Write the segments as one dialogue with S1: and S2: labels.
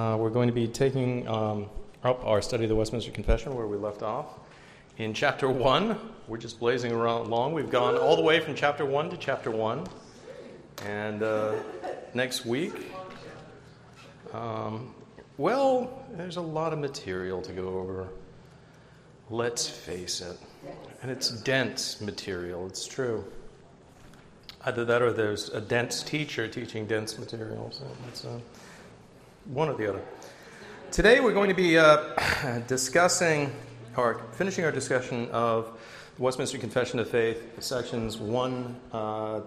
S1: Uh, we're going to be taking um, up our study of the Westminster Confession where we left off. In chapter 1, we're just blazing around along. We've gone all the way from chapter 1 to chapter 1. And uh, next week, um, well, there's a lot of material to go over. Let's face it. And it's dense material, it's true. Either that or there's a dense teacher teaching dense material. So uh, one or the other. Today we're going to be uh, discussing or finishing our discussion of the Westminster Confession of Faith, sections 1, uh,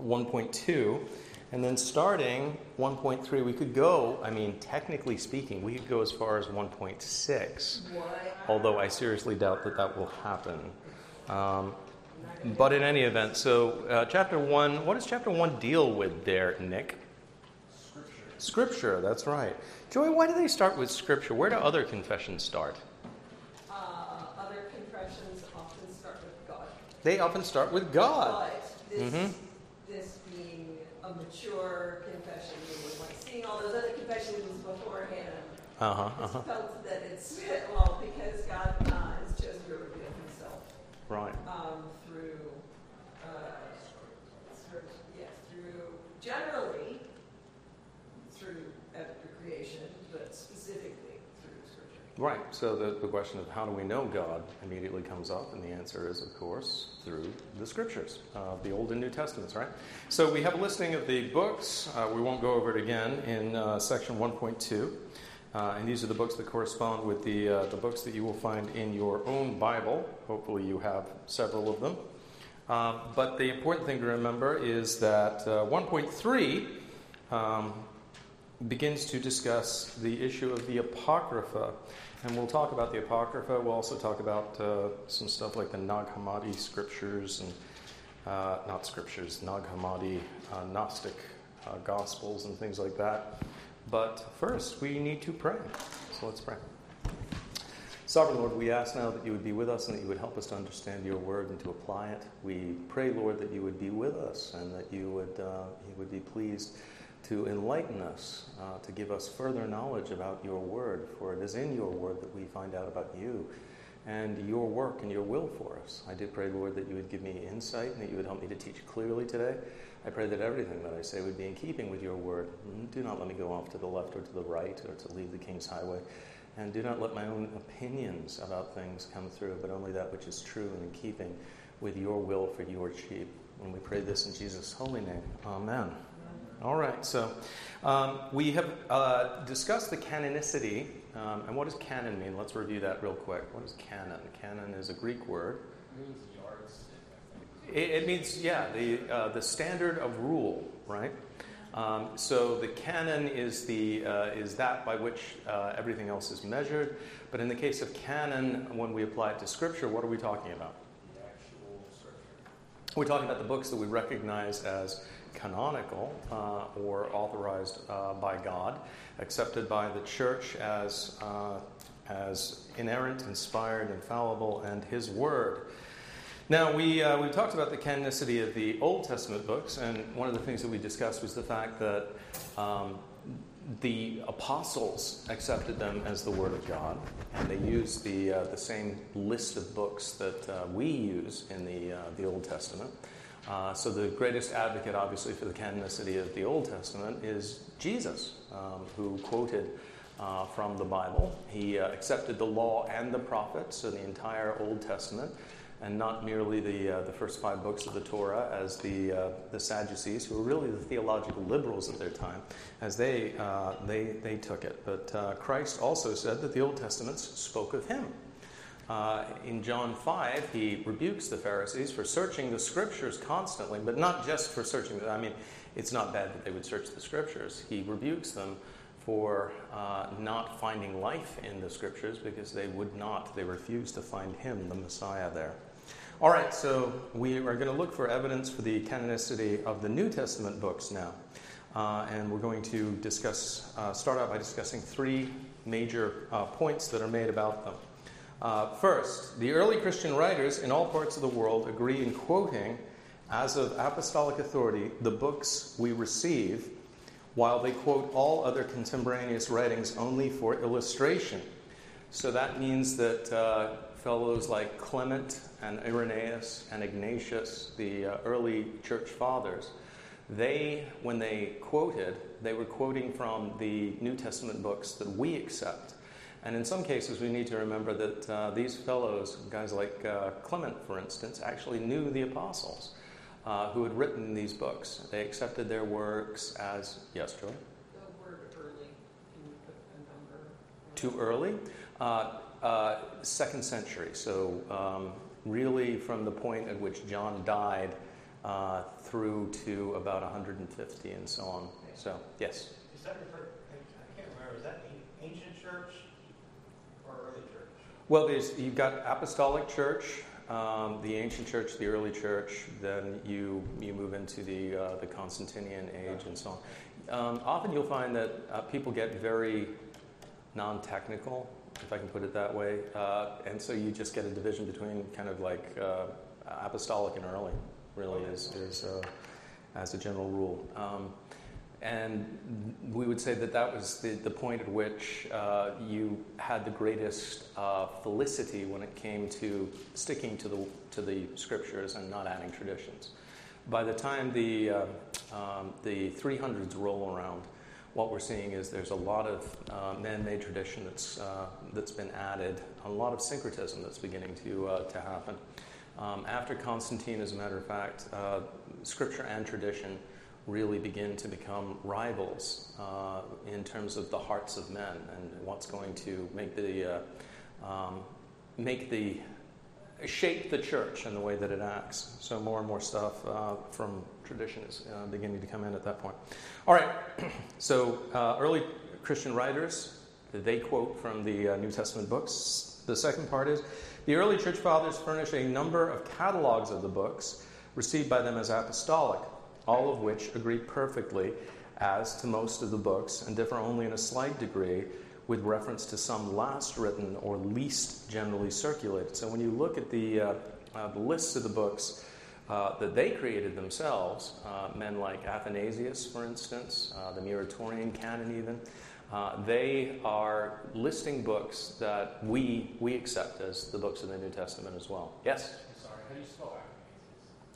S1: 1.2, and then starting 1.3. We could go, I mean, technically speaking, we could go as far as 1.6, although I seriously doubt that that will happen. Um, but in any event, so uh, chapter 1, what does chapter 1 deal with there, Nick? Scripture, that's right. Joy, why do they start with Scripture? Where do other confessions start?
S2: Uh, other confessions often start with God.
S1: They often start with God.
S2: But this, mm-hmm. this being a mature confession, like seeing all those other confessions beforehand, uh-huh, uh-huh. felt that it's, well, because God uh, has chosen to reveal himself.
S1: Right.
S2: Um, through, uh, yes, through, yeah, through generally
S1: Right. So the, the question of how do we know God immediately comes up, and the answer is, of course, through the scriptures, uh, the Old and New Testaments, right? So we have a listing of the books. Uh, we won't go over it again in uh, section 1.2. Uh, and these are the books that correspond with the, uh, the books that you will find in your own Bible. Hopefully, you have several of them. Um, but the important thing to remember is that uh, 1.3 um, begins to discuss the issue of the Apocrypha. And we'll talk about the Apocrypha. We'll also talk about uh, some stuff like the Nag Hammadi scriptures and uh, not scriptures, Nag Hammadi uh, Gnostic uh, Gospels and things like that. But first, we need to pray. So let's pray. Sovereign Lord, we ask now that you would be with us and that you would help us to understand your word and to apply it. We pray, Lord, that you would be with us and that you would, uh, you would be pleased to enlighten us, uh, to give us further knowledge about your word, for it is in your word that we find out about you and your work and your will for us. I do pray, Lord, that you would give me insight and that you would help me to teach clearly today. I pray that everything that I say would be in keeping with your word. Do not let me go off to the left or to the right or to leave the king's highway. And do not let my own opinions about things come through, but only that which is true and in keeping with your will for your sheep. And we pray this in Jesus' holy name. Amen. All right, so um, we have uh, discussed the canonicity. Um, and what does canon mean? Let's review that real quick. What is canon? Canon is a Greek word.
S3: It means yardstick.
S1: It, it means, yeah, the, uh, the standard of rule, right? Um, so the canon is, the, uh, is that by which uh, everything else is measured. But in the case of canon, when we apply it to Scripture, what are we talking about?
S3: The actual Scripture.
S1: We're talking about the books that we recognize as canonical uh, or authorized uh, by God, accepted by the church as, uh, as inerrant, inspired, infallible, and His Word. Now, we, uh, we talked about the canonicity of the Old Testament books, and one of the things that we discussed was the fact that um, the apostles accepted them as the Word of God, and they used the, uh, the same list of books that uh, we use in the, the Old Testament. Uh, so the greatest advocate, obviously, for the canonicity of the Old Testament is Jesus, um, who quoted uh, from the Bible. He uh, accepted the law and the prophets, so the entire Old Testament, and not merely the, uh, the first five books of the Torah, as the, uh, the Sadducees, who were really the theological liberals of their time, as they, they, they took it. But Christ also said that the Old Testaments spoke of him. Uh, in John 5, he rebukes the Pharisees for searching the scriptures constantly, but not just for searching. I mean, it's not bad that they would search the scriptures. He rebukes them for uh, not finding life in the scriptures because they would not, they refused to find him, the Messiah, there. All right, so we are going to look for evidence for the canonicity of the New Testament books now. Uh, and we're going to discuss, uh, start out by discussing three major uh, points that are made about them. Uh, first, the early Christian writers in all parts of the world agree in quoting, as of apostolic authority, the books we receive while they quote all other contemporaneous writings only for illustration. So that means that uh, fellows like Clement and Irenaeus and Ignatius, the uh, early church fathers, they, when they quoted, they were quoting from the New Testament books that we accept. And in some cases, we need to remember that uh, these fellows, guys like uh, Clement, for instance, actually knew the apostles uh, who had written these books. They accepted their works as, yes, Joy?
S2: Early, can you put a number?
S1: Too early? Uh, uh, second century, so um, really from the point at which John died uh, through to about 150 and so on. So, yes?
S3: Is that referred, I can't remember, is that the ancient church or early church?
S1: Well, there's, you've got apostolic church, um, the ancient church, the early church, then you, you move into the, uh, the Constantinian age and so on. Um, often you'll find that uh, people get very non technical, if I can put it that way, uh, and so you just get a division between kind of like uh, apostolic and early, really, is, is uh, as a general rule. Um, and we would say that that was the, the point at which uh, you had the greatest uh, felicity when it came to sticking to the, to the scriptures and not adding traditions. By the time the, uh, um, the 300s roll around, what we're seeing is there's a lot of uh, man-made tradition that's, uh, that's been added, a lot of syncretism that's beginning to, uh, to happen. Um, after Constantine, as a matter of fact, scripture and tradition really begin to become rivals uh, in terms of the hearts of men and what's going to make the uh, um, make the shape the church and the way that it acts. So more and more stuff uh, from tradition is uh, beginning to come in at that point. All right. so uh, early Christian writers they quote from the uh, New Testament books. The second part is the early church fathers furnish a number of catalogs of the books received by them as apostolic all of which agree perfectly as to most of the books and differ only in a slight degree with reference to some last written or least generally circulated. So when you look at the, uh, uh, the lists of the books uh, that they created themselves, uh, men like Athanasius, for instance, uh, the Muratorian canon, even, uh, they are listing books that we, we accept as the books of the New Testament as well. Yes?
S3: Sorry, how do you spell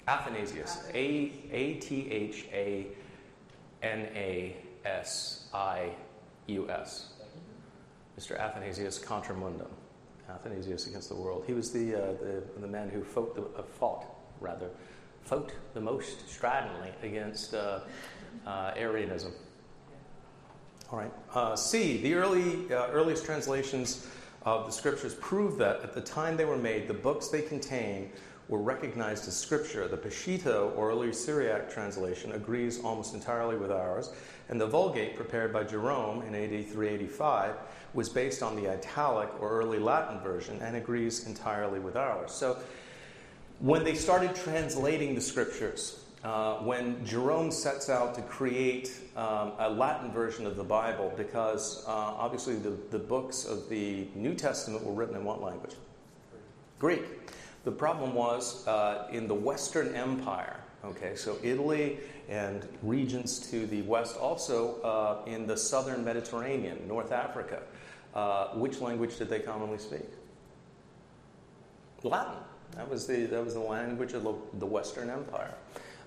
S1: Athanasius. A A T H A N A S I U S. Mr. Athanasius Contra Mundum. Athanasius against the world. He was the, uh, the, the, man who fought, the, uh, fought, rather, fought the most stridently against uh, uh Arianism. All right. Uh, C. The early, uh, earliest translations of the scriptures prove that at the time they were made, the books they contain were recognized as scripture. The Peshitta, or early Syriac translation, agrees almost entirely with ours, and the Vulgate, prepared by Jerome in AD 385, was based on the Italic, or early Latin version, and agrees entirely with ours. So, when they started translating the scriptures, uh, when Jerome sets out to create um, a Latin version of the Bible, because uh, obviously the, the books of the New Testament were written in what language? Greek. The problem was uh, in the Western Empire, okay, so Italy and regions to the west, also uh, in the southern Mediterranean, North Africa. Uh, which language did they commonly speak? Latin. That was the, that was the language of the Western Empire.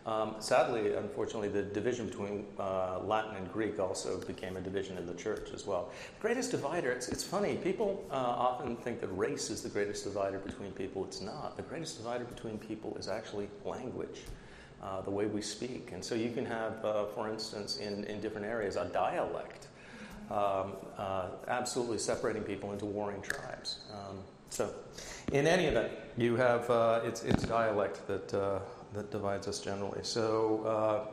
S1: Um, sadly, unfortunately, the division between uh, Latin and Greek also became a division in the church as well. The greatest divider, it's, it's funny, people uh, often think that race is the greatest divider between people. It's not. The greatest divider between people is actually language. Uh, the way we speak. And so you can have, uh, for instance, in, in different areas, a dialect, um, uh, absolutely separating people into warring tribes. Um, so, in any event, you have uh, it's, it's dialect that that divides us generally. So, uh,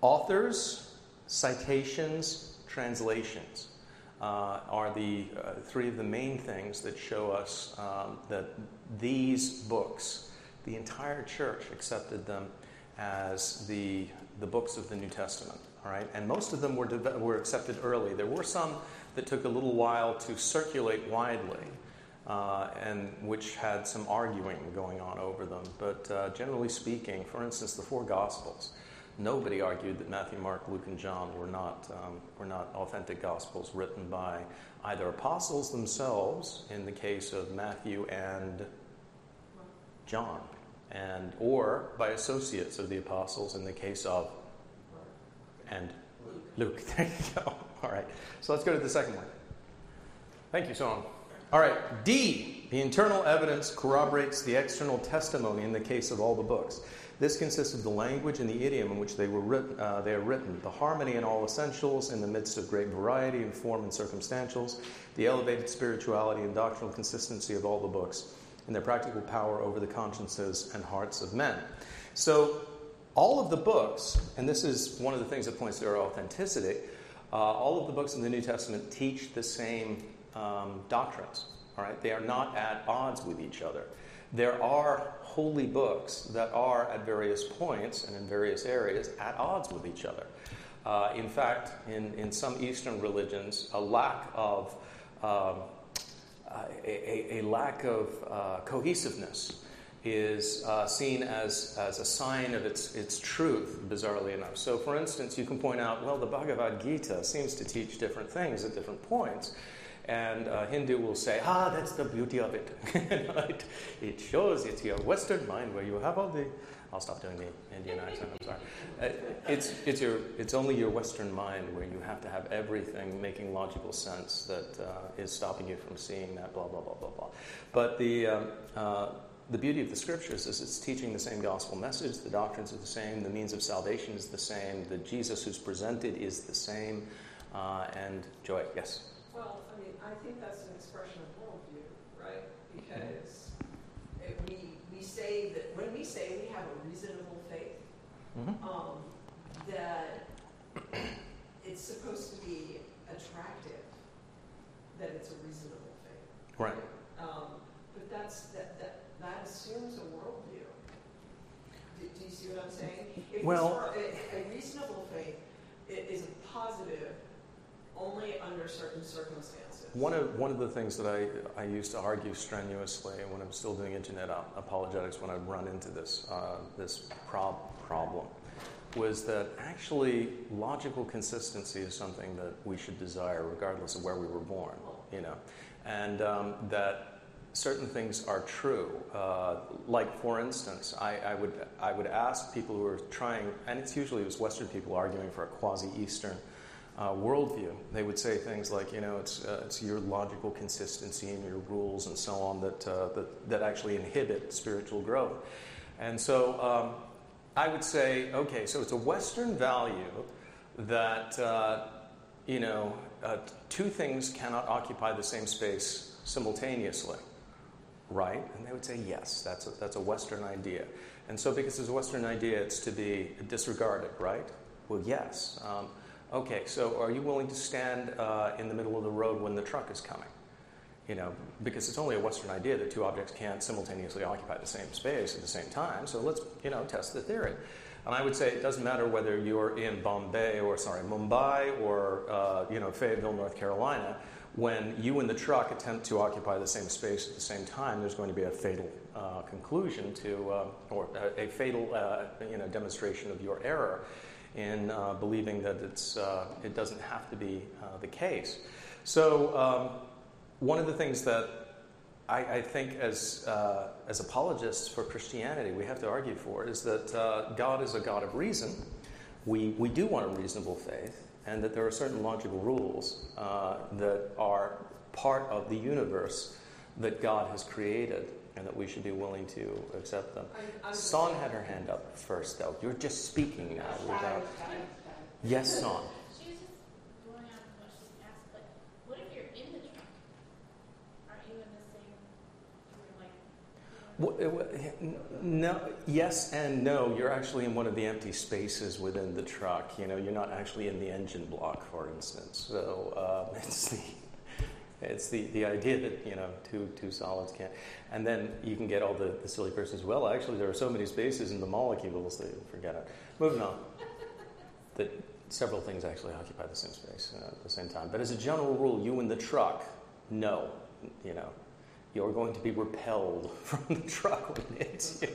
S1: authors, citations, translations uh, are the uh, three of the main things that show us um, that these books, the entire church accepted them as the, the books of the New Testament. All right, and most of them were, were accepted early. There were some that took a little while to circulate widely uh, and which had some arguing going on over them. But uh, generally speaking, for instance, the four Gospels. nobody argued that Matthew, Mark, Luke, and John were not, um, were not authentic gospels written by either apostles themselves, in the case of Matthew and John, and or by associates of the apostles in the case of and Luke. There you go. All right. So let's go to the second one. Thank you, Song. All right. D. The internal evidence corroborates the external testimony in the case of all the books. This consists of the language and the idiom in which they were written, uh, they are written, the harmony in all essentials, in the midst of great variety in form and circumstantials, the elevated spirituality and doctrinal consistency of all the books, and their practical power over the consciences and hearts of men. So, all of the books, and this is one of the things that points to their authenticity, uh, all of the books in the New Testament teach the same um, doctrines. All right, they are not at odds with each other. There are holy books that are at various points and in various areas at odds with each other. Uh, in fact, in, in some Eastern religions, a lack of um, a, a, lack of uh, cohesiveness is uh, seen as, as a sign of its, its truth, bizarrely enough. So, for instance, you can point out, well, the Bhagavad Gita seems to teach different things at different points. And a Hindu will say, ah, that's the beauty of it. it, it shows it's your Western mind where you have all the. I'll stop doing the Indian accent, I'm sorry. Uh, it's, it's, your, it's only your Western mind where you have to have everything making logical sense that uh, is stopping you from seeing that, blah, blah, blah, blah, blah. But the, um, uh, the beauty of the scriptures is it's teaching the same gospel message, the doctrines are the same, the means of salvation is the same, the Jesus who's presented is the same. Uh, and Joy, yes?
S2: I think that's an expression of worldview, right? Because it, we, we say that when we say we have a reasonable faith, mm-hmm. um, that it's supposed to be attractive, that it's a reasonable faith.
S1: Right.
S2: Um, but that's that, that that assumes a worldview. Do, do you see what I'm saying? If
S1: well,
S2: a, a reasonable faith is a positive only under certain circumstances.
S1: One of, one of the things that I, I used to argue strenuously when I'm still doing internet apologetics when I'd run into this, uh, this prob- problem was that actually logical consistency is something that we should desire regardless of where we were born, you know, and um, that certain things are true. Uh, like, for instance, I, I, would, I would ask people who are trying, and it's usually it was Western people arguing for a quasi-Eastern uh, worldview. They would say things like, you know, it's, uh, it's your logical consistency and your rules and so on that, uh, that, that actually inhibit spiritual growth. And so um, I would say, okay, so it's a Western value that, uh, you know, uh, two things cannot occupy the same space simultaneously, right? And they would say, yes, that's a, that's a Western idea. And so because it's a Western idea, it's to be disregarded, right? Well, yes. Um, Okay, so are you willing to stand uh, in the middle of the road when the truck is coming? You know, because it's only a Western idea that two objects can't simultaneously occupy the same space at the same time. So let's, you know, test the theory. And I would say it doesn't matter whether you're in Bombay or, sorry, Mumbai or, uh, you know, Fayetteville, North Carolina. When you and the truck attempt to occupy the same space at the same time, there's going to be a fatal uh, conclusion to, uh, or a, a fatal, uh, you know, demonstration of your error in uh, believing that it's, uh, it doesn't have to be uh, the case. So, um, one of the things that I, I think as, uh, as apologists for Christianity we have to argue for is that uh, God is a God of reason. We, we do want a reasonable faith, and that there are certain logical rules uh, that are part of the universe that God has created and that we should be willing to accept them. Son had her hand up first, though. You're just speaking now without. Yes, Son.
S4: She's just going on what she's asked, but what if you're in the truck? Aren't you in the same you were like
S1: W no, yes and no. You're actually in one of the empty spaces within the truck. You know, you're not actually in the engine block, for instance. So uh, it's the it's the, the idea that you know two two solids can't, and then you can get all the, the silly persons. Well, actually, there are so many spaces in the molecules that forget it. Moving on, that several things actually occupy the same space uh, at the same time. But as a general rule, you in the truck, no, you know, you're going to be repelled from the truck when it hits you.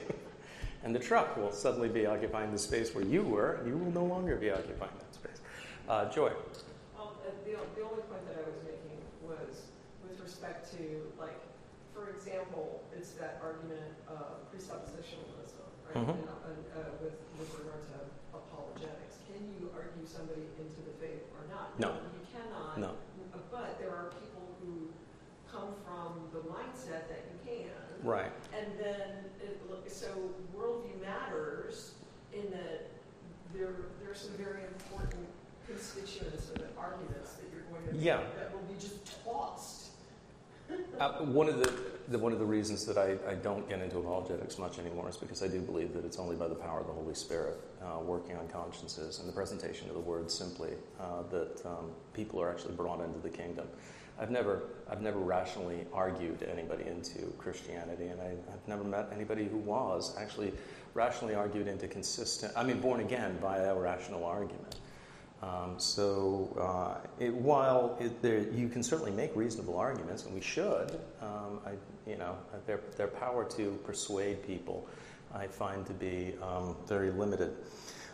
S1: and the truck will suddenly be occupying the space where you were, and you will no longer be occupying that space. Uh, Joy.
S2: Um, the, the only point that I was making was with respect to, like, for example, it's that argument of presuppositionalism, right? Mm-hmm. And, uh, with, with regard to apologetics. Can you argue somebody into the faith or not?
S1: No.
S2: You cannot.
S1: No.
S2: But there are people who come from the mindset that you can.
S1: Right.
S2: And then, it, so worldview matters in that there, there are some very important constituents of the arguments that you're going to
S1: yeah.
S2: that will be just tossed.
S1: Uh, one of the, the, one of the reasons that I, I don't get into apologetics much anymore is because I do believe that it's only by the power of the Holy Spirit uh, working on consciences and the presentation of the word simply uh, that um, people are actually brought into the kingdom. I've never, I've never rationally argued anybody into Christianity, and I, have never met anybody who was actually rationally argued into consistent, I mean, born again by a rational argument. Um, so, uh, it, while it, there, you can certainly make reasonable arguments, and we should, um, I, you know, their, their power to persuade people, I find to be um, very limited.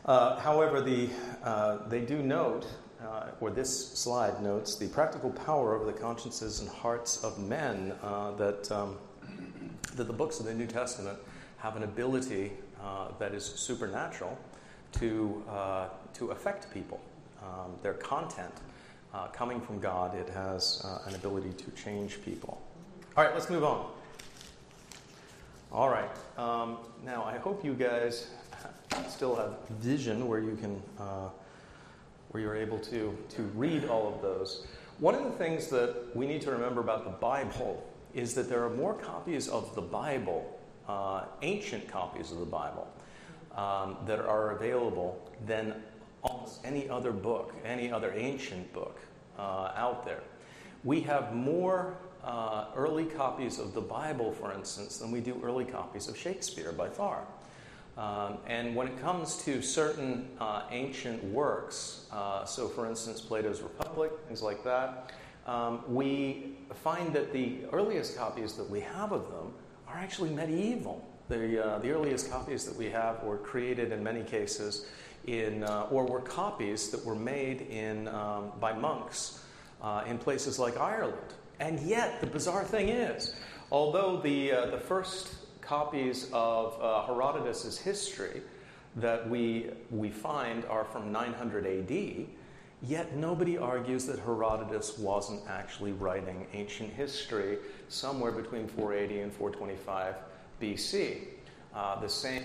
S1: Uh, however, the, uh, they do note uh, or this slide notes the practical power over the consciences and hearts of men uh, that, um, that the books of the New Testament have an ability uh, that is supernatural to, to affect people. Um, their content uh, coming from God, it has uh, an ability to change people. All right, let's move on. All right. Um, now, I hope you guys still have vision where you can where you're able to, to read all of those. One of the things that we need to remember about the Bible is that there are more copies of the Bible, uh, ancient copies of the Bible, um, that are available than almost any other book, any other ancient book uh, out there. We have more uh, early copies of the Bible, for instance, than we do early copies of Shakespeare by far. Um, and when it comes to certain uh, ancient works, uh, so for instance, Plato's Republic, things like that, um, we find that the earliest copies that we have of them are actually medieval. The, uh, the earliest copies that we have were created in many cases in, uh, or were copies that were made in, um, by monks uh, in places like Ireland. And yet, the bizarre thing is, although the, uh, the first copies of uh, Herodotus' history that we, we find are from 900 AD, yet nobody argues that Herodotus wasn't actually writing ancient history somewhere between 480 and 425 BC. Uh, the same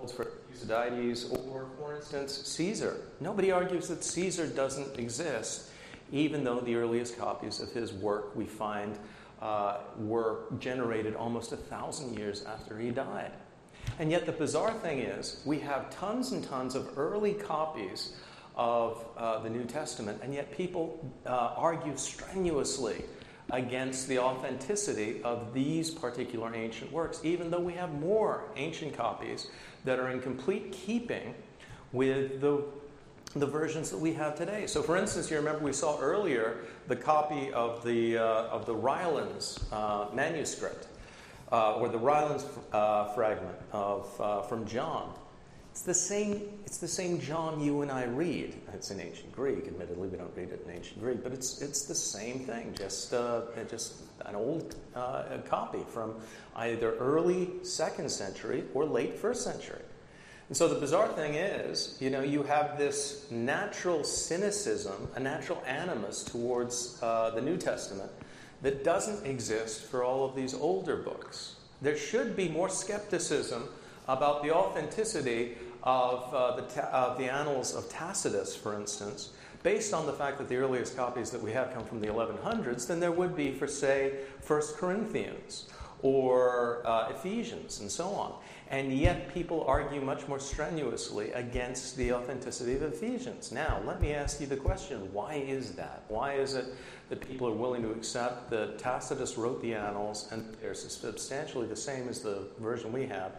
S1: holds for Thucydides or, for instance, Caesar. Nobody argues that Caesar doesn't exist, even though the earliest copies of his work we find uh, were generated almost a thousand years after he died. And yet, the bizarre thing is, we have tons and tons of early copies of uh, the New Testament, and yet people uh, argue strenuously against the authenticity of these particular ancient works, even though we have more ancient copies that are in complete keeping with the the versions that we have today. So, for instance, you remember we saw earlier the copy of the, uh, of the Rylands uh, manuscript, uh, or the Rylands uh, fragment of, uh, from John. It's the, same, it's the same John you and I read. It's in ancient Greek, admittedly, we don't read it in ancient Greek, but it's, it's the same thing, just, uh, just an old copy from either early second century or late first century. And so the bizarre thing is, you know, you have this natural cynicism, a natural animus towards uh, the New Testament that doesn't exist for all of these older books. There should be more skepticism about the authenticity of, uh, the, ta- of the annals of Tacitus, for instance, based on the fact that the earliest copies that we have come from the 1100s than there would be for, say, 1 Corinthians or uh, Ephesians and so on. And yet, people argue much more strenuously against the authenticity of Ephesians. Now, let me ask you the question why is that? Why is it that people are willing to accept that Tacitus wrote the Annals and they're substantially the same as the version we have,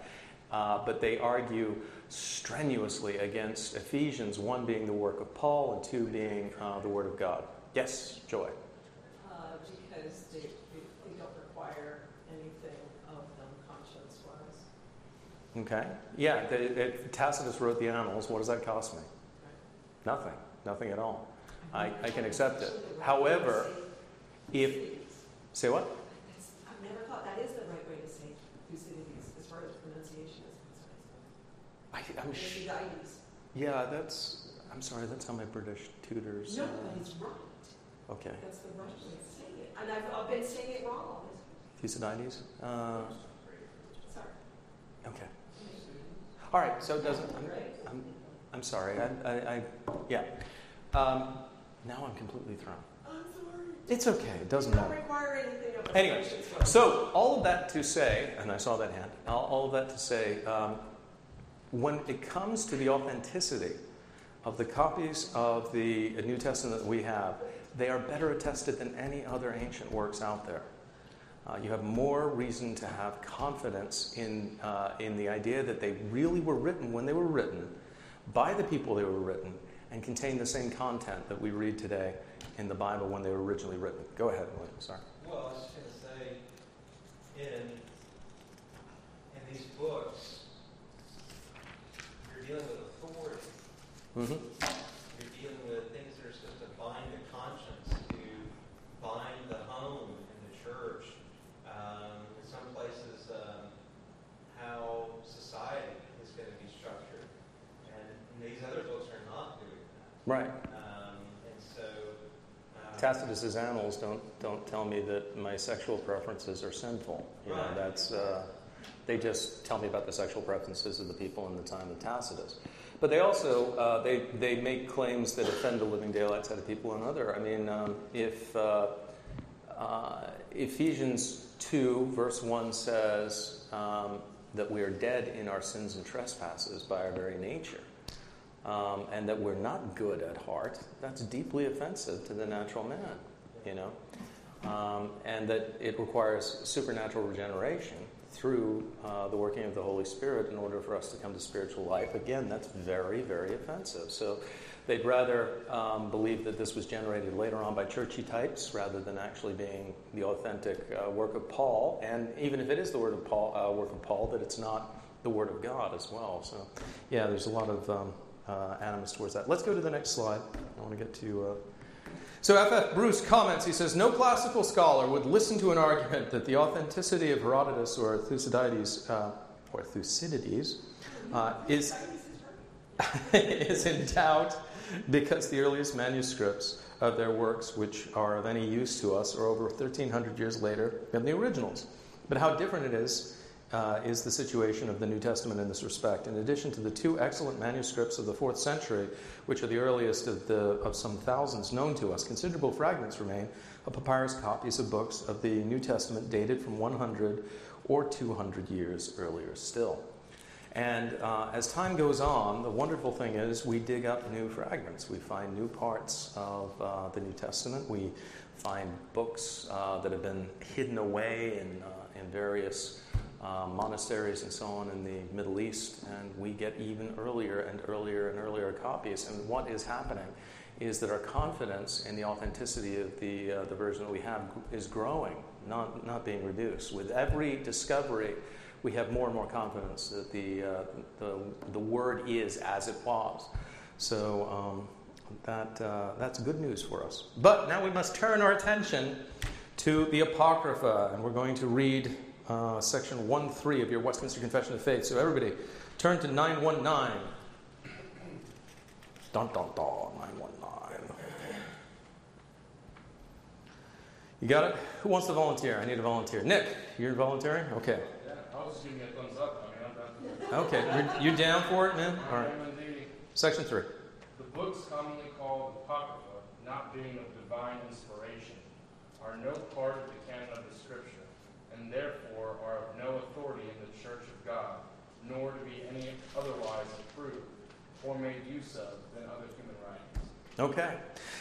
S1: uh, but they argue strenuously against Ephesians, one being the work of Paul and two being uh, the Word of God? Yes, Joy.
S2: because they
S1: Okay? Yeah, it, Tacitus wrote the Annals. What does that cost me? Nothing. Nothing at all. I, I can accept it. However, if. Say what?
S2: I've never thought that is the right way to say Thucydides as far as pronunciation is concerned. I, I'm sh-
S1: Yeah, that's. I'm sorry, that's how my British tutors.
S2: No, uh, but it's right.
S1: Okay.
S2: That's the right way to say it. And I've, I've been saying it wrong.
S1: Thucydides? Uh,
S2: sorry.
S1: Okay. All right, so it doesn't. I'm, I'm, I'm sorry. I, I, I yeah. Um, now I'm completely thrown.
S2: I'm sorry.
S1: It's okay. It doesn't matter.
S2: require anything of
S1: Anyway, so all of that to say, and I saw that hand. All, all of that to say, um, when it comes to the authenticity of the copies of the New Testament that we have, they are better attested than any other ancient works out there. Uh, you have more reason to have confidence in, uh, in the idea that they really were written when they were written by the people they were written and contain the same content that we read today in the Bible when they were originally written. Go ahead, William. Sorry.
S3: Well, I was just going to say, in, in these books, you're dealing with authority. Mm-hmm. You're dealing with things that are supposed to bind the conscience, to bind the home and the church. Um, in some places, um, how society is going to be structured. And these other books are not doing that.
S1: Right.
S3: Tacitus's
S1: annals don't don't tell me that my sexual preferences are sinful. You know, that's uh, they just tell me about the sexual preferences of the people in the time of Tacitus. But they also uh, they they make claims that offend the living daylights out of people and other. I mean, um, if uh, uh Ephesians two verse one says um, that we are dead in our sins and trespasses by our very nature um, and that we're not good at heart, that's deeply offensive to the natural man, you know, um, and that it requires supernatural regeneration through uh, the working of the Holy Spirit in order for us to come to spiritual life. Again, that's very, very offensive. So they'd rather um, believe that this was generated later on by churchy types rather than actually being the authentic uh, work of Paul. And even if it is the word of Paul, uh, work of Paul, that it's not the word of God as well. So, yeah, there's a lot of um, uh, animus towards that. Let's go to the next slide. I want to get to. Uh... So F.F. Bruce comments. He says, "No classical scholar would listen to an argument that the authenticity of Herodotus or Thucydides uh, or Thucydides uh, is is in doubt because the earliest manuscripts of their works, which are of any use to us, are over 1,300 years later than the originals. But how different it is uh, is the situation of the New Testament in this respect. In addition to the two excellent manuscripts of the fourth century, which are the earliest of, the, of some thousands known to us, considerable fragments remain of papyrus copies of books of the New Testament dated from 100 or 200 years earlier still. And uh, as time goes on, the wonderful thing is we dig up new fragments. We find new parts of uh, the New Testament. We find books uh, that have been hidden away in, uh, in various um, monasteries and so on in the Middle East, and we get even earlier and earlier and earlier copies. And what is happening is that our confidence in the authenticity of the, uh, the version that we have is growing, not, not being reduced. With every discovery, we have more and more confidence that the, uh, the, the word is as it was. So um, that, uh, that's good news for us. But now we must turn our attention to the Apocrypha, and we're going to read uh, section 1 3 of your Westminster Confession of Faith. So, everybody, turn to 919. Dun, dun, dun, 919. You got it? Who wants to volunteer? I need a volunteer. Nick, you're volunteering? Okay.
S5: Yeah, I was just giving you a thumbs up. I mean,
S1: I'm Okay, you down for it, man? All right. Section 3.
S5: The books commonly called Apocrypha, not being of divine inspiration, are no part of the canon of the Scripture and therefore are of no authority in the church of God, nor to be any otherwise approved or made use of than other human writings.
S1: Okay.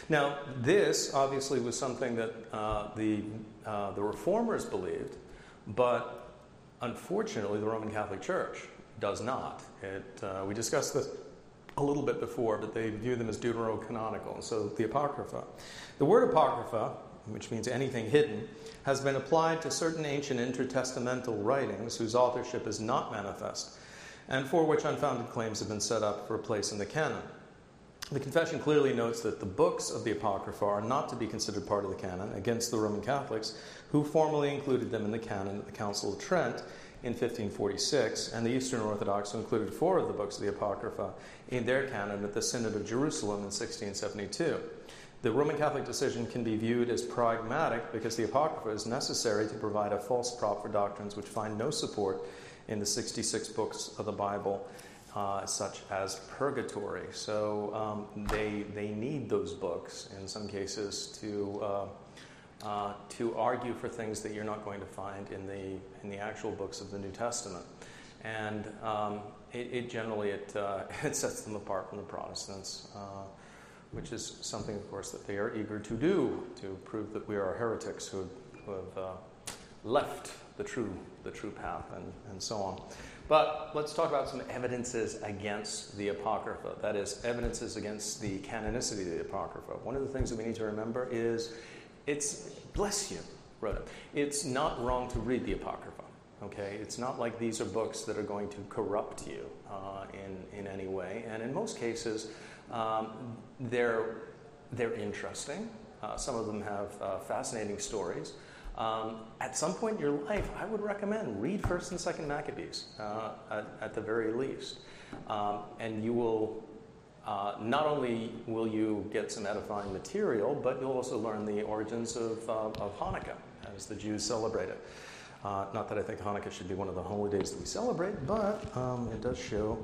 S1: Now, this obviously was something that uh, the, uh, the reformers believed, but unfortunately, the Roman Catholic Church does not. It, uh, we discussed this a little bit before, but they view them as deuterocanonical, so the Apocrypha. The word Apocrypha, which means anything hidden, has been applied to certain ancient intertestamental writings whose authorship is not manifest. and for which unfounded claims have been set up for a place in the canon. The confession clearly notes that the books of the Apocrypha are not to be considered part of the canon against the Roman Catholics, who formally included them in the canon at the Council of Trent in 1546, and the Eastern Orthodox, who included four of the books of the Apocrypha in their canon at the Synod of Jerusalem in 1672. The Roman Catholic decision can be viewed as pragmatic because the Apocrypha is necessary to provide a false prop for doctrines which find no support in the 66 books of the Bible uh, such as purgatory. So um, they, they need those books in some cases to, uh, uh, to argue for things that you're not going to find in the, in the actual books of the New Testament. And um, it, it, generally it, uh, it sets them apart from the Protestants, uh, which is something, of course, that they are eager to do to prove that we are heretics who, who have uh, left the true, the true path and, and so on. But let's talk about some evidences against the Apocrypha. That is, evidences against the canonicity of the Apocrypha. One of the things that we need to remember is it's, bless you, Rhoda, it's not wrong to read the Apocrypha. Okay? It's not like these are books that are going to corrupt you uh, in, in any way. And in most cases, um, they're, they're interesting. Uh, some of them have uh, fascinating stories. Um, at some point in your life, I would recommend read First and Second Maccabees uh, at, at, the very least, um, and you will. Uh, not only will you get some edifying material, but you'll also learn the origins of, uh, of Hanukkah as the Jews celebrate it. Uh, not that I think Hanukkah should be one of the holidays that we celebrate, but um, it does show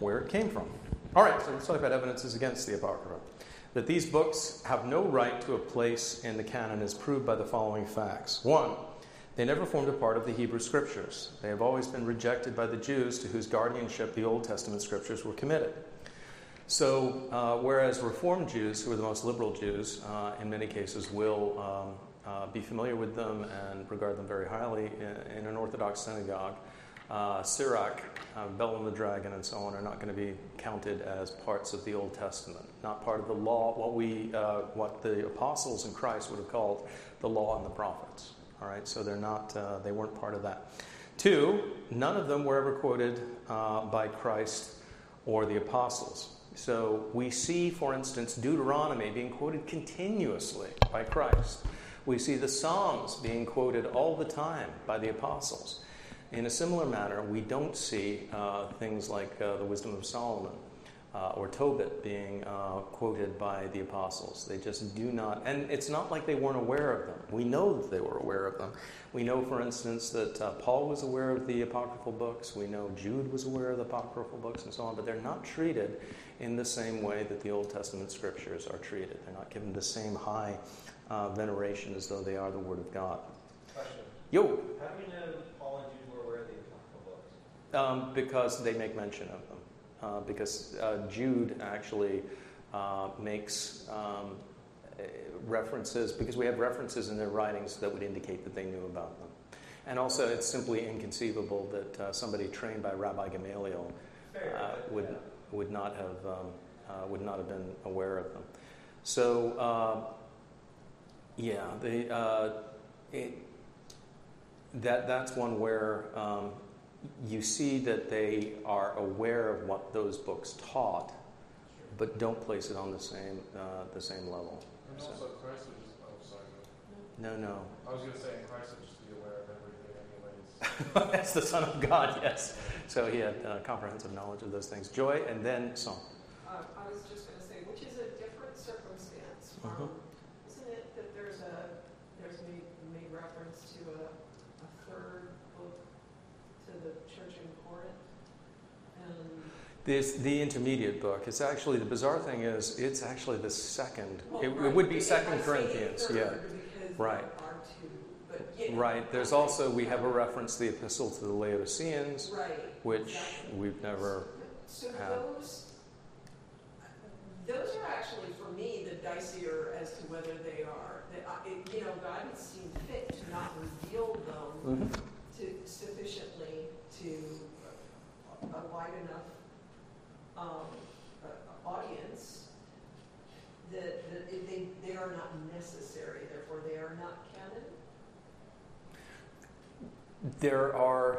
S1: where it came from. All right, so let's talk about evidences against the Apocrypha. That these books have no right to a place in the canon is proved by the following facts. One, they never formed a part of the Hebrew Scriptures. They have always been rejected by the Jews to whose guardianship the Old Testament Scriptures were committed. So, uh, whereas Reformed Jews, who are the most liberal Jews, uh, in many cases will um, uh, be familiar with them and regard them very highly in, in an Orthodox synagogue, uh, Sirach, uh, and the Dragon, and so on are not going to be counted as parts of the Old Testament, not part of the law, what we, uh, what the apostles in Christ would have called the law and the prophets. All right, so they're not, uh, they weren't part of that. Two, none of them were ever quoted uh, by Christ or the apostles. So we see, for instance, Deuteronomy being quoted continuously by Christ. We see the Psalms being quoted all the time by the apostles. In a similar manner, we don't see uh, things like uh, the Wisdom of Solomon uh, or Tobit being uh, quoted by the apostles. They just do not, and it's not like they weren't aware of them. We know that they were aware of them. We know, for instance, that uh, Paul was aware of the apocryphal books. We know Jude was aware of the apocryphal books and so on, but they're not treated in the same way that the Old Testament scriptures are treated. They're not given the same high uh, veneration as though they are the Word of God.
S3: Question.
S1: Yo.
S3: How do we know
S1: um, because they make mention of them. Uh, because uh, Jude actually uh, makes um, references, because we have references in their writings that would indicate that they knew about them. And also, it's simply inconceivable that uh, somebody trained by Rabbi Gamaliel uh, would, would, not have, um, uh, would not have been aware of them. So, yeah, the, it, that, that's one where um, you see that they are aware of what those books taught, but don't place it on the same uh, the same level.
S5: And also, Christ would just. Oh, sorry.
S1: No, no.
S5: I was going to say, Christ would just be aware of everything, anyways.
S1: That's the Son of God, yes. So he had uh, comprehensive knowledge of those things. Joy, and then song.
S2: Uh, I was just going to say, which is a different circumstance. Mm-hmm. isn't it that there's a there's made, made reference to a the church in Corinth.
S1: This, the intermediate book. It's actually the bizarre thing is it's actually the second.
S2: Well,
S1: it,
S2: right.
S1: it, would be Second Corinthians, yeah. Right.
S2: Two,
S1: right. There's also we have a reference to the epistle to the Laodiceans,
S2: right.
S1: which
S2: exactly.
S1: we've never
S2: so
S1: had.
S2: those those are actually for me the dicier as to whether they are. It, you know, God has seen fit to not reveal them. Mm-hmm to sufficiently to a wide enough um, uh, audience that, that they, they are not necessary, therefore they are not canon?
S1: There are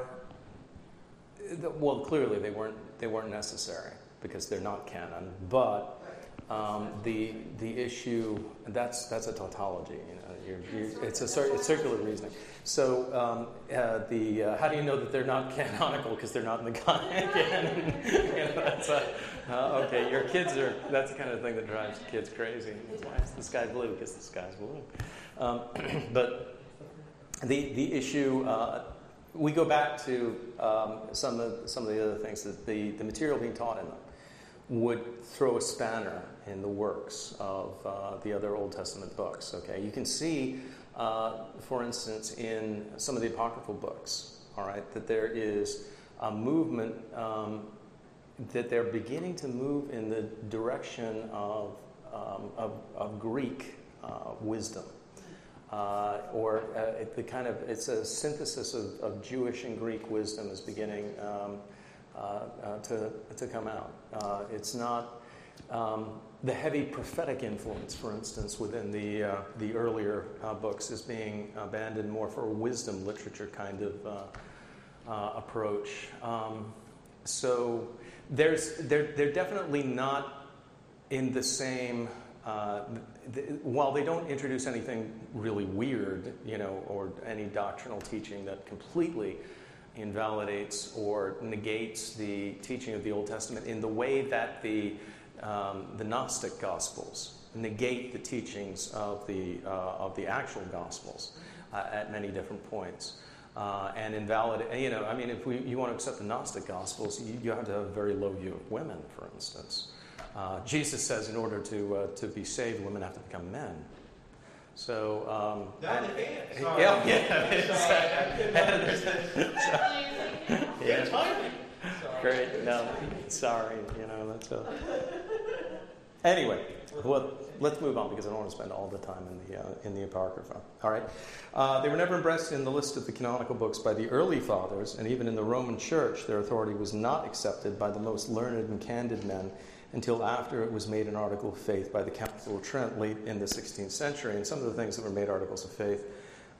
S1: well, clearly they weren't they weren't necessary because they're not canon. But um, the the issue that's that's a tautology. You know, you're, you're, it's a it's circular reasoning. So um, uh, the uh, how do you know that they're not canonical because they're not in the canon? you know, a, uh, okay, your kids are that's the kind of thing that drives kids crazy. Why is the sky blue? Because the sky's blue. Um, but the the issue. Uh, we go back to um, some of some of the other things that the, the material being taught in them would throw a spanner in the works of uh, the other Old Testament books. Okay, you can see, uh, for instance, in some of the apocryphal books, all right, that there is a movement um, that they're beginning to move in the direction of um, of, of, Greek uh, wisdom. Uh, or uh, the kind of it's a synthesis of, of Jewish and Greek wisdom is beginning um, uh, uh, to, to come out. Uh, it's not um, the heavy prophetic influence, for instance, within the, the earlier books is being abandoned more for a wisdom literature kind of approach. Um, so there's, they're, they're definitely not in the same uh, while they don't introduce anything really weird, you know, or any doctrinal teaching that completely invalidates or negates the teaching of the Old Testament in the way that the, um, the Gnostic Gospels negate the teachings of the, uh, of the actual Gospels uh, at many different points. Uh, and invalidate, you know, I mean, if we, you want to accept the Gnostic Gospels, you, you have to have a very low view of women, for instance. Uh, Jesus says in order to, uh, to be saved, women have to become men. So, um,
S3: not
S1: and,
S3: advance.
S1: Sorry. Yeah,
S3: yeah. yeah.
S1: Great. No, sorry. You know that's a. Anyway, well, let's move on because I don't want to spend all the time in the uh, in the apocrypha. All right. Uh, they were never embraced in the list of the canonical books by the early fathers, and even in the Roman Church, their authority was not accepted by the most learned and candid men until after it was made an article of faith by the Council of Trent late in the 16th century. And some of the things that were made articles of faith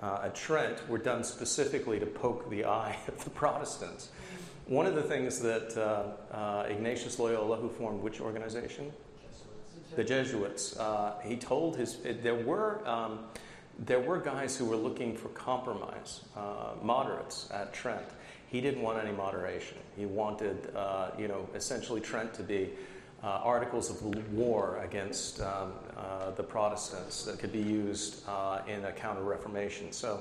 S1: uh, at Trent were done specifically to poke the eye of the Protestants. One of the things that uh, uh, Ignatius Loyola, who formed which organization? The Jesuits. Uh, he told his there were um, there were guys who were looking for compromise, uh, moderates at Trent. He didn't want any moderation. He wanted, uh, you know, essentially Trent to be uh, articles of war against um, uh, the Protestants that could be used uh, in a counter Reformation. So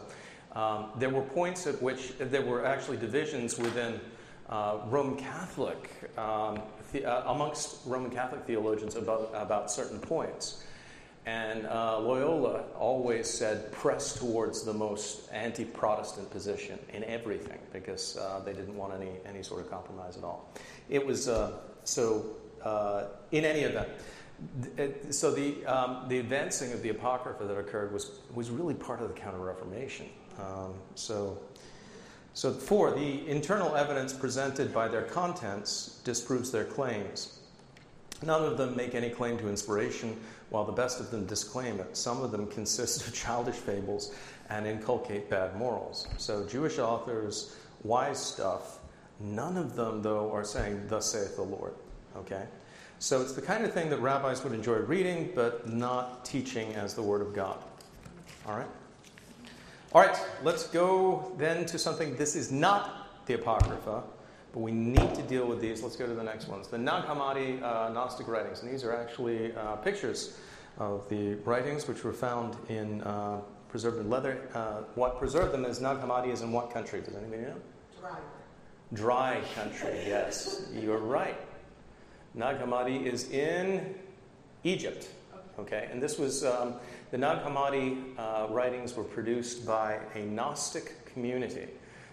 S1: um, there were points at which there were actually divisions within uh, Roman Catholic, um, uh, amongst Roman Catholic theologians about, about certain points. And uh, Loyola always said, press towards the most anti Protestant position in everything because they didn't want any, any sort of compromise at all. It was so uh, in any event, so the, um, the advancing of the Apocrypha that occurred was, was really part of the Counter Reformation. Um, so, so, four, the internal evidence presented by their contents disproves their claims. None of them make any claim to inspiration, while the best of them disclaim it. Some of them consist of childish fables and inculcate bad morals. So, Jewish authors, wise stuff, none of them, though, are saying, Thus saith the Lord. Okay? So it's the kind of thing that rabbis would enjoy reading, but not teaching as the Word of God. All right? All right, let's go then to something. This is not the Apocrypha, but we need to deal with these. Let's go to the next ones. The Nag Hammadi uh, Gnostic writings. And these are actually uh, pictures of the writings which were found in uh, preserved in leather. Uh, what preserved them is Nag Hammadi is in what country? Does anybody know?
S2: Dry.
S1: Dry country, yes. You're right. Nag Hammadi is in Egypt. Okay, and this was um, the Nag Hammadi uh, writings were produced by a Gnostic community.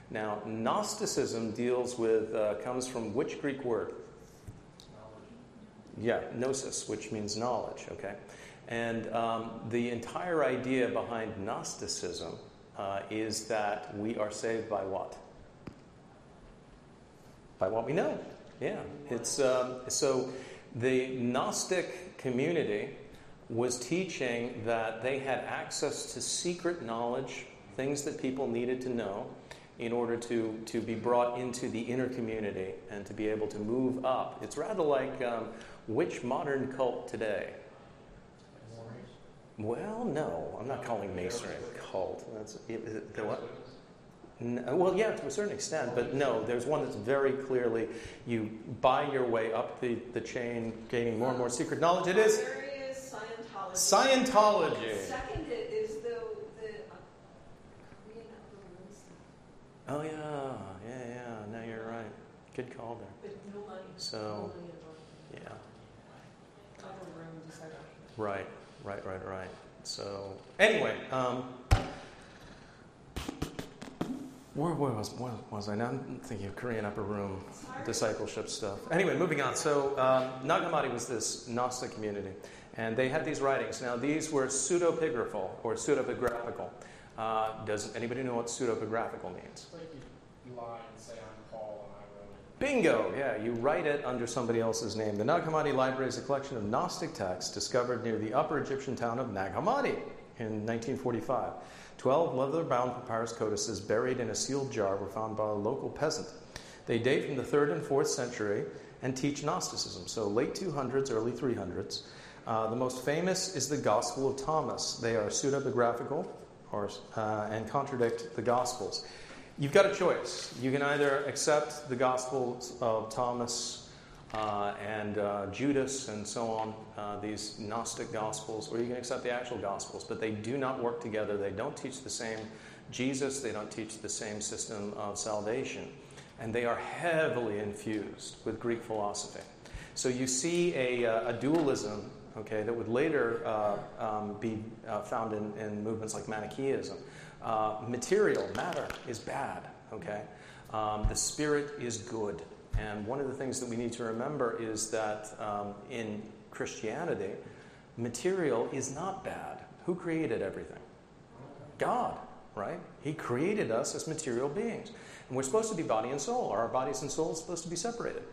S1: Now, Gnosticism deals with uh, comes from which Greek word? Knowledge. Yeah, gnosis, which means knowledge. Okay, and um, the entire idea behind Gnosticism uh, is that we are saved by what? By what we know. Yeah, it's um, so the Gnostic community was teaching that they had access to secret knowledge, things that people needed to know, in order to, to be brought into the inner community and to be able to move up. It's rather like um, which modern cult today? Well, no, I'm not calling Masonry a cult. That's it, the what? No, well, yeah, to a certain extent, but no, there's one that's very clearly you buy your way up the, the chain, gaining more and more secret knowledge. It is
S2: Scientology.
S1: Scientology.
S2: Second is the, the uh,
S1: Oh yeah, yeah, yeah. No, you're right. Good call there.
S2: But no money.
S1: So,
S2: no money
S1: yeah.
S2: Upper room discipleship.
S1: Right, right, right, right. So anyway, um, where, where was where was I? Now I'm thinking of Korean upper room discipleship stuff. Anyway, moving on. So um, Nag Hammadi was this Gnostic community, and they had these writings. Now these were pseudepigraphal or pseudepigraphical. Uh, does anybody know what pseudepigraphical means?
S5: Like you lie and say I'm Paul and I wrote it.
S1: Bingo! Yeah, you write it under somebody else's name. The Nag Hammadi Library is a collection of Gnostic texts discovered near the upper Egyptian town of Nag Hammadi in 1945. Twelve leather bound papyrus codices buried in a sealed jar were found by a local peasant. They date from the 3rd and 4th century and teach Gnosticism, so late 200s, early 300s. Uh, the most famous is the Gospel of Thomas. They are pseudepigraphical or, uh, and contradict the Gospels. You've got a choice. You can either accept the Gospels of Thomas uh, and uh, Judas and so on, uh, these Gnostic Gospels, or you can accept the actual Gospels, but they do not work together. They don't teach the same Jesus, they don't teach the same system of salvation, and they are heavily infused with Greek philosophy. So you see a, a dualism, okay, that would later uh, um, be uh, found in, in, movements like Manichaeism. material, matter, is bad, okay? Um, the spirit is good. And one of the things that we need to remember is that um, in Christianity, material is not bad. Who created everything? God, right? He created us as material beings. And we're supposed to be body and soul. Are our bodies and souls supposed to be separated?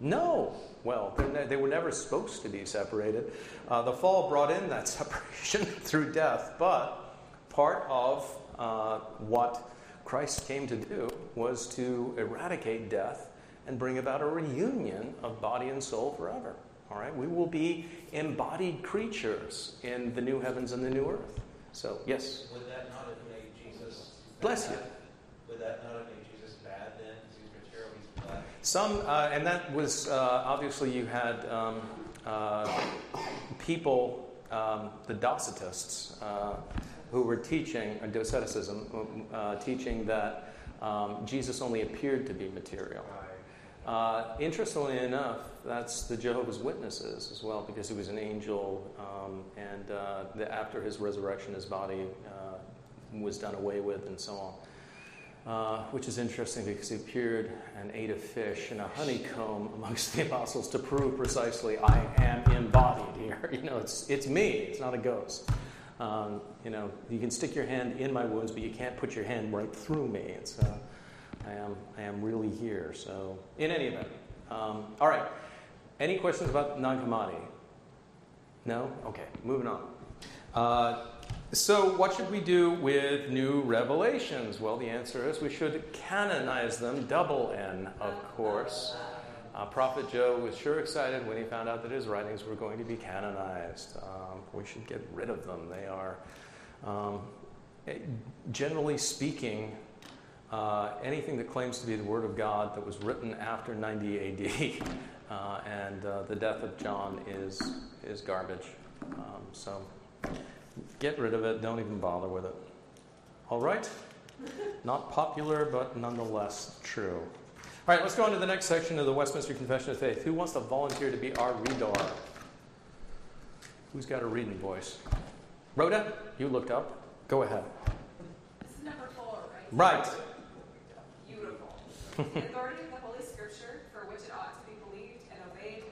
S1: No. Well, ne- they were never supposed to be separated. Uh, the fall brought in that separation through death, but part of uh, what Christ came to do was to eradicate death and bring about a reunion of body and soul forever. All right? We will be embodied creatures in the new heavens and the new earth. So, yes?
S3: Would that not have made Jesus.
S1: Bless you.
S3: Would that not have made Jesus bad then? Because he's material, he's flesh.
S1: Some, uh, and that was uh, obviously you had um, uh, people, um, the Docetists, uh, who were teaching, uh, Doceticism, uh, teaching that um, Jesus only appeared to be material. Uh, interestingly enough, that's the Jehovah's Witnesses as well, because he was an angel, um, and uh, the, after his resurrection, his body uh, was done away with, and so on. Uh, which is interesting because he appeared and ate a fish in a honeycomb amongst the apostles to prove precisely, I am embodied here. You know, it's, it's me, it's not a ghost. Um, you know, you can stick your hand in my wounds, but you can't put your hand right through me. It's, uh, I am, I am really here. So, in any event, um, all right. Any questions about Nag Hammadi? No? Okay, moving on. Uh, so, what should we do with new revelations? Well, the answer is we should canonize them, double N, of course. Uh, Prophet Joe was sure excited when he found out that his writings were going to be canonized. Um, we should get rid of them. They are, um, eh, generally speaking, uh, anything that claims to be the Word of God that was written after 90 AD uh, and uh, the death of John is, is garbage. Um, so get rid of it. Don't even bother with it. All right? Not popular, but nonetheless true. All right, let's go on to the next section of the Westminster Confession of Faith. Who wants to volunteer to be our reader? Who's got a reading voice? Rhoda, you looked up. Go ahead.
S6: This is number four, right?
S1: Right.
S6: Beautiful. the authority of the Holy Scripture, for which it ought to be believed and obeyed,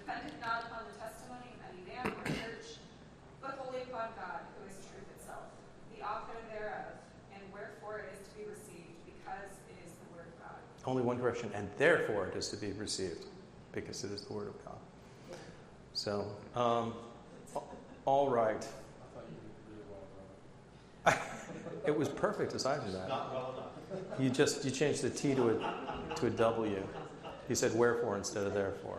S6: dependeth not upon the testimony of any man or church, but God, who is truth itself, the author thereof, and wherefore it is to be received, because it is the Word of God.
S1: Only one correction, and therefore it is to be received, because it is the Word of God. So, um, all right.
S5: I thought you did really well, brother.
S1: It was perfect aside from that.
S3: Well.
S1: You just you changed the T to a to a W. You said wherefore instead of therefore.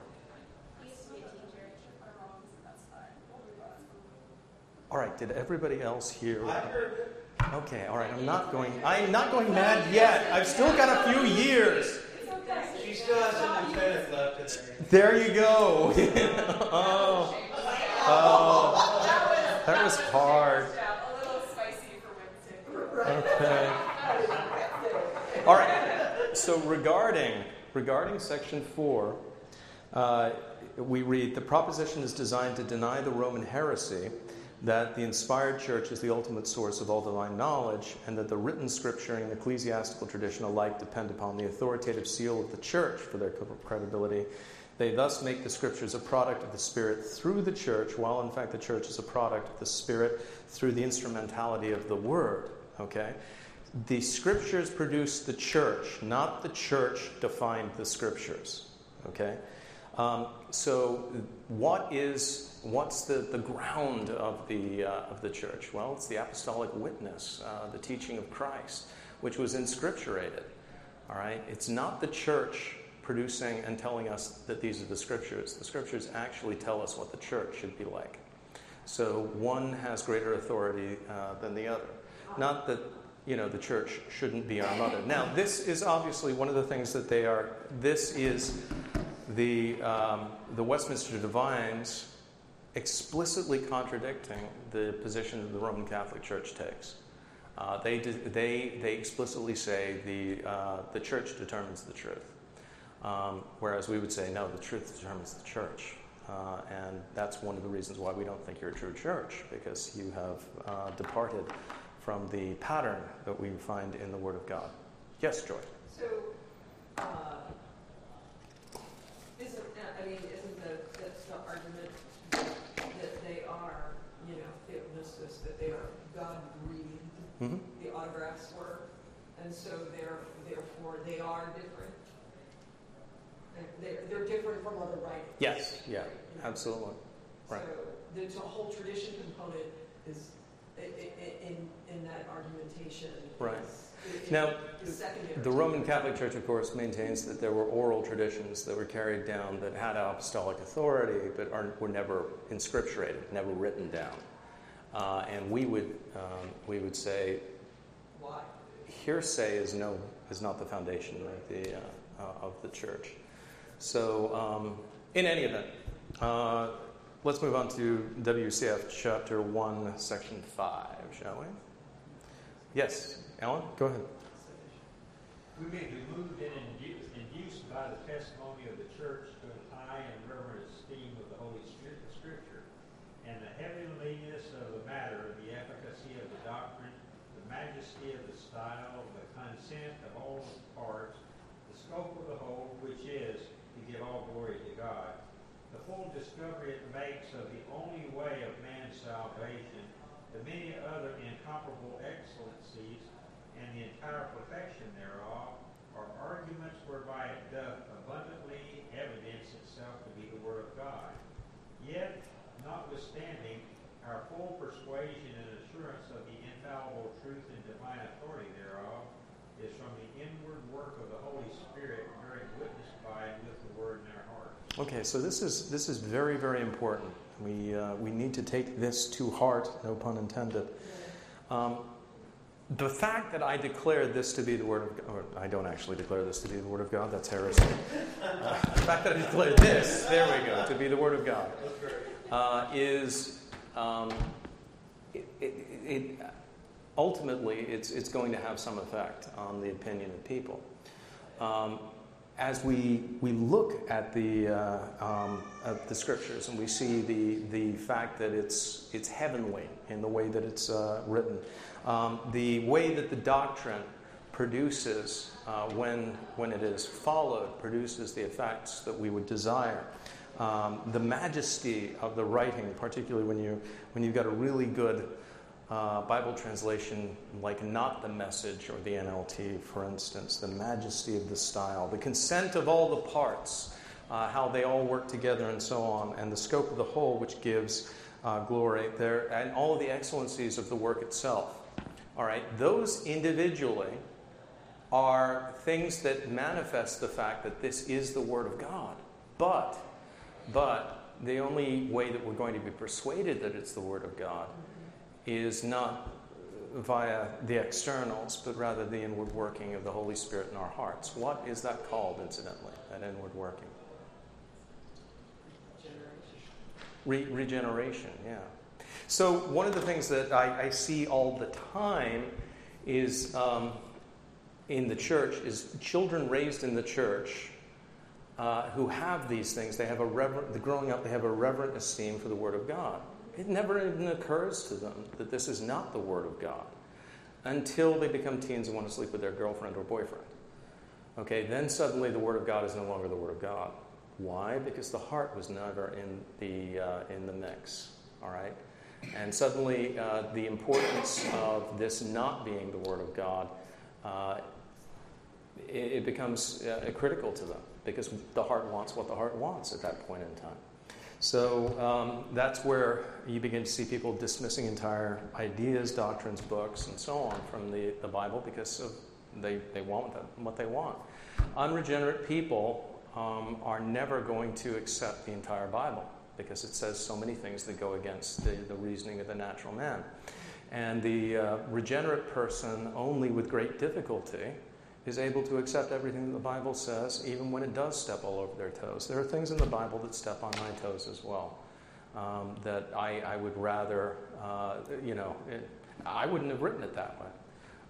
S1: All right. Did everybody else hear?
S3: I heard.
S1: Okay. All right. I'm not going. I'm not going mad yet. I've still got a few years.
S3: She still has some lieutenant left in there.
S1: You go. oh. Oh. That was hard.
S6: A little spicy for Wednesday.
S1: Okay. All right. So regarding regarding section four, uh, we read the proposition is designed to deny the Roman heresy that the inspired church is the ultimate source of all divine knowledge, and that the written scripture and ecclesiastical tradition alike depend upon the authoritative seal of the church for their credibility. They thus make the scriptures a product of the Spirit through the church, while in fact the church is a product of the Spirit through the instrumentality of the Word. Okay? The scriptures produce the church, not the church defined the scriptures. Okay? Um, so, what is what's the, the ground of the uh, of the church? Well, it's the apostolic witness, uh, the teaching of Christ, which was inscripturated. All right, it's not the church producing and telling us that these are the scriptures. The scriptures actually tell us what the church should be like. So one has greater authority uh, than the other. Not that you know the church shouldn't be our mother. Now, this is obviously one of the things that they are. This is the, um, the Westminster Divines explicitly contradicting the position that the Roman Catholic Church takes. Uh, they, they, they explicitly say the, uh, the church determines the truth, um, whereas we would say, no, the truth determines the church. Uh, and that's one of the reasons why we don't think you're a true church, because you have uh, departed from the pattern that we find in the Word of God. Yes, Joy.
S2: So, uh, I mean, isn't the, that's the argument that they are, you know, theopneustos, that they are God breathed, mm-hmm. the autographs were, and so they're, therefore they are different. They're, they're different from other writings.
S1: Yes, yeah, absolutely. Right.
S2: So the whole tradition component is in, in that argumentation.
S1: Right.
S2: Is,
S1: now, the Roman Catholic Church, of course, maintains that there were oral traditions that were carried down that had apostolic authority, but are, were never inscripturated, never written down. Uh, and we would um, we would say,
S2: why
S1: hearsay is no is not the foundation of the uh, uh, of the church. So, um, in any event, uh, let's move on to WCF chapter one, section five, shall we? Yes. Alan, go ahead.
S7: We may be moved and induced by the testimony of the church to a high and reverent esteem of the Holy Scripture, and the heavenliness of the matter, the efficacy of the doctrine, the majesty of the style, the consent of all parts, the scope of the whole, which is to give all glory to God, the full discovery it makes of the only way of man's salvation, the many other incomparable excellencies and the entire perfection thereof are arguments whereby it doth abundantly evidence itself to be the Word of God. Yet, notwithstanding our full persuasion and assurance of the infallible truth and divine authority thereof, is from the inward work of the Holy Spirit bearing witness by and with the Word in our hearts.
S1: Okay, so this is this is very very important. We uh, we need to take this to heart, no pun intended. Um, the fact that I declare this to be the Word of God, or I don't actually declare this to be the Word of God, that's heresy. Uh, the fact that I declare this, there we go, to be the Word of God, uh, is um, it, it, it, ultimately it's, it's going to have some effect on the opinion of people. Um, as we, we look at the, uh, um, at the scriptures and we see the, the fact that it's, it's heavenly in the way that it's uh, written, um, the way that the doctrine produces, uh, when, when it is followed, produces the effects that we would desire. Um, the majesty of the writing, particularly when, you, when you've got a really good uh, Bible translation, like not the message or the NLT, for instance, the majesty of the style, the consent of all the parts, uh, how they all work together, and so on, and the scope of the whole, which gives uh, glory there, and all of the excellencies of the work itself. All right, those individually are things that manifest the fact that this is the Word of God. But, but the only way that we're going to be persuaded that it's the Word of God is not via the externals, but rather the inward working of the Holy Spirit in our hearts. What is that called, incidentally, that inward working? Re- regeneration, yeah. So, one of the things that I, I see all the time is um, in the church is children raised in the church uh, who have these things. They have a reverent, growing up, they have a reverent esteem for the Word of God. It never even occurs to them that this is not the Word of God until they become teens and want to sleep with their girlfriend or boyfriend. Okay, then suddenly the Word of God is no longer the Word of God. Why? Because the heart was never in the, uh, in the mix. All right? And suddenly uh, the importance of this not being the Word of God, uh, it, it, becomes uh, critical to them because the heart wants what the heart wants at that point in time. So um, that's where you begin to see people dismissing entire ideas, doctrines, books, and so on from the, the Bible because of they, they want what they want. Unregenerate people um, are never going to accept the entire Bible because it says so many things that go against the, the reasoning of the natural man. And the uh, regenerate person, only with great difficulty, is able to accept everything that the Bible says, even when it does step all over their toes. There are things in the Bible that step on my toes as well. Um, that I, I, would rather, uh, you know, it, I wouldn't have written it that way.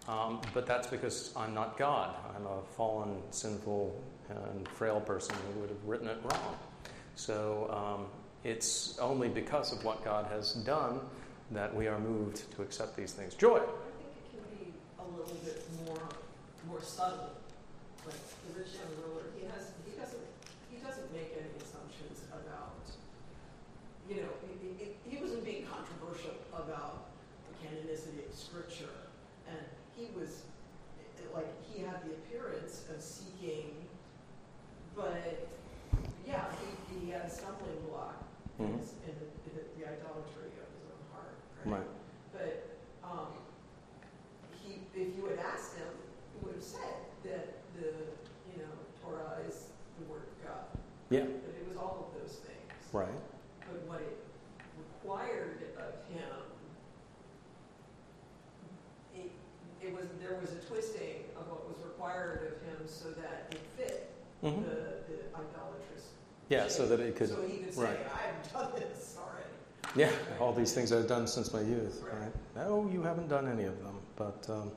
S1: Um, but that's because I'm not God. I'm a fallen, sinful, and frail person who would have written it wrong. So um, it's only because of what God has done that we are moved to accept these things. Joy.
S2: I think it can be a little bit more subtle. Like the rich young ruler, he has he doesn't he doesn't make any assumptions about you know he, he wasn't being controversial about the canonicity of scripture, and he was like he had the appearance of seeking, but yeah, he, he had a stumbling block mm-hmm. in, in, the, in the, the, idolatry of his own heart, right? right. But um, he, if you had asked him would have said that the, you know, Torah is the Word of God.
S1: Yeah.
S2: But it was all of those things.
S1: Right.
S2: But what it required of him, it, it was there was a twisting of what was required of him so that it fit mm-hmm. the, the idolatrous.
S1: Yeah, so that it could.
S2: So he could say, right. "I've done this already."
S1: Yeah, all these things I've done since my youth. Right. right? No, you haven't done any of them, but. Um,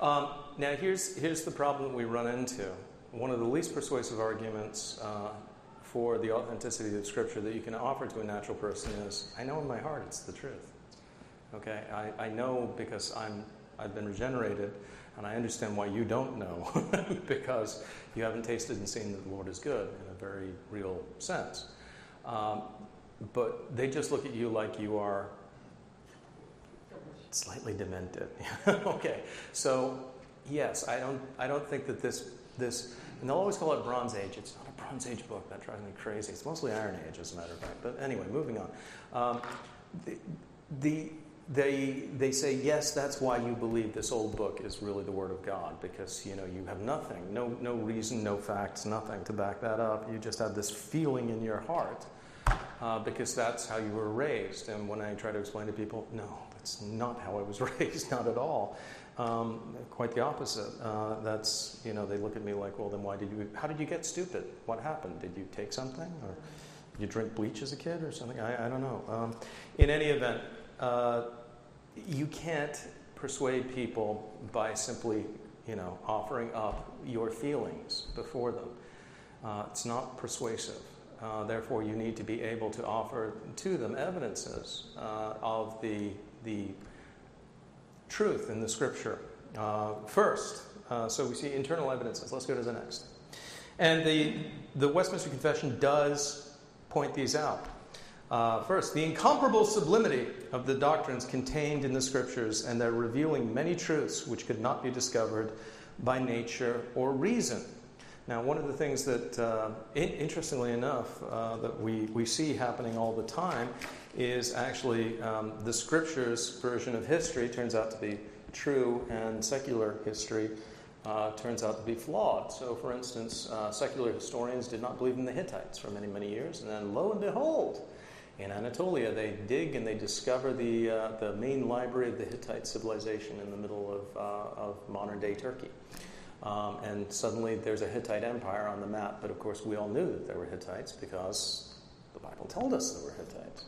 S1: um, now, here's, here's the problem that we run into. One of the least persuasive arguments uh, for the authenticity of Scripture that you can offer to a natural person is I know in my heart it's the truth. Okay? I, I know because I'm, I've been regenerated, and I understand why you don't know because you haven't tasted and seen that the Lord is good in a very real sense. Um, but they just look at you like you are slightly demented. okay, so yes, I don't, I don't think that this, this, and they'll always call it Bronze Age. It's not a Bronze Age book. That drives me crazy. It's mostly Iron Age, as a matter of fact. But anyway, moving on. Um, the, the, they, they say, yes, that's why you believe this old book is really the Word of God, because, you know, you have nothing, no, no reason, no facts, nothing to back that up. You just have this feeling in your heart uh, because that's how you were raised. And when I try to explain to people, no, that's not how I was raised, not at all. Um, quite the opposite. Uh, that's, you know, they look at me like, well, then why did you, how did you get stupid? What happened? Did you take something? Or you drink bleach as a kid or something? I, I don't know. Um, in any event, uh, you can't persuade people by simply, you know, offering up your feelings before them. Uh, it's not persuasive. Uh, therefore, you need to be able to offer to them evidences uh, of the, the truth in the scripture. Uh, first, uh, so we see internal evidences. Let's go to the next. And the, the Westminster Confession does point these out. Uh, first, the incomparable sublimity of the doctrines contained in the scriptures, and they're revealing many truths which could not be discovered by nature or reason. Now, one of the things that, uh, in, interestingly enough, uh, that we, we see happening all the time is actually um, the scriptures version of history turns out to be true and secular history uh, turns out to be flawed. So, for instance, uh, secular historians did not believe in the Hittites for many, many years, and then lo and behold, in Anatolia, they dig and they discover the, uh, the main library of the Hittite civilization in the middle of, uh, of modern day Turkey. Um, and suddenly there's a Hittite empire on the map, but of course we all knew that there were Hittites because the Bible told us there were Hittites.